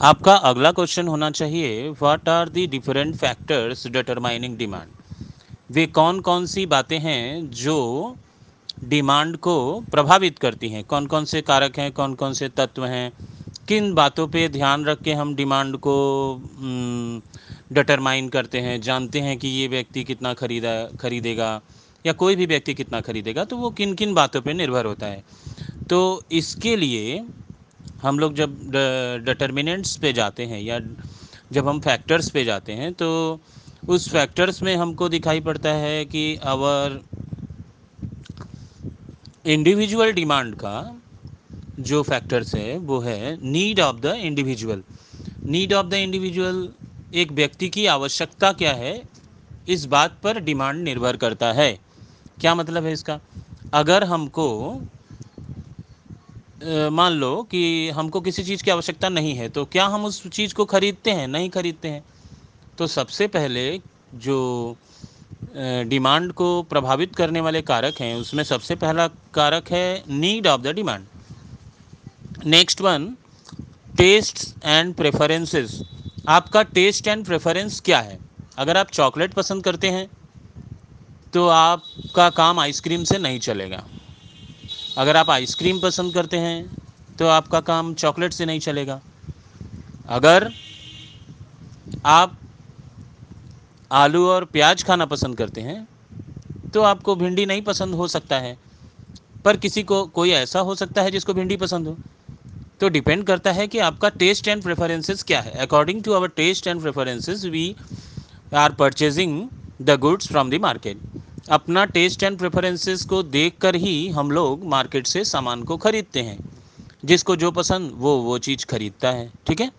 आपका अगला क्वेश्चन होना चाहिए what are the different factors determining demand वे कौन कौन सी बातें हैं जो डिमांड को प्रभावित करती हैं? कौन कौन से कारक हैं कौन कौन से तत्व हैं? किन बातों पे ध्यान रख के हम डिमांड को डिटरमाइन करते हैं? जानते हैं कि ये व्यक्ति कितना खरीदा, खरीदेगा, या कोई भी व्यक्ति कितना खरीदेगा तो वो किन किन बातों पे निर्भर होता है। तो इसके लिए हम लोग जब डिटर्मिनेंट्स पे जाते हैं या जब हम फैक्टर्स पे जाते हैं तो उस फैक्टर्स में हमको दिखाई पड़ता है कि आवर इंडिविजुअल डिमांड का जो फैक्टर्स है, वो है need of the individual need of the individual एक व्यक्ति की आवश्यकता क्या है, इस बात पर डिमांड निर्भर करता है। क्या मतलब है इसका? अगर हमको मान लो कि हमको किसी चीज़ की आवश्यकता नहीं है तो क्या हम उस चीज़ को खरीदते हैं, नहीं खरीदते हैं? तो सबसे पहले जो डिमांड को प्रभावित करने वाले कारक हैं, उसमें सबसे पहला कारक है need of the demand. Next one taste and preferences. आपका टेस्ट एंड प्रेफरेंस क्या है? अगर आप चॉकलेट पसंद करते हैं तो आपका काम आइसक्रीम से नहीं चलेगा। अगर आप आइसक्रीम पसंद करते हैं तो आपका काम चॉकलेट से नहीं चलेगा। अगर आप आलू और प्याज खाना पसंद करते हैं तो आपको भिंडी नहीं पसंद हो सकता है। पर किसी को, कोई ऐसा हो सकता है जिसको भिंडी पसंद हो। तो डिपेंड करता है कि आपका टेस्ट एंड प्रेफरेंसेस क्या है। According to our taste and preferences we are purchasing the goods from the market अपना टेस्ट एंड प्रेफरेंसेस को देखकर ही हम लोग मार्केट से सामान को ख़रीदते हैं। जिसको जो पसंद, वो वो चीज़ खरीदता है, ठीक है?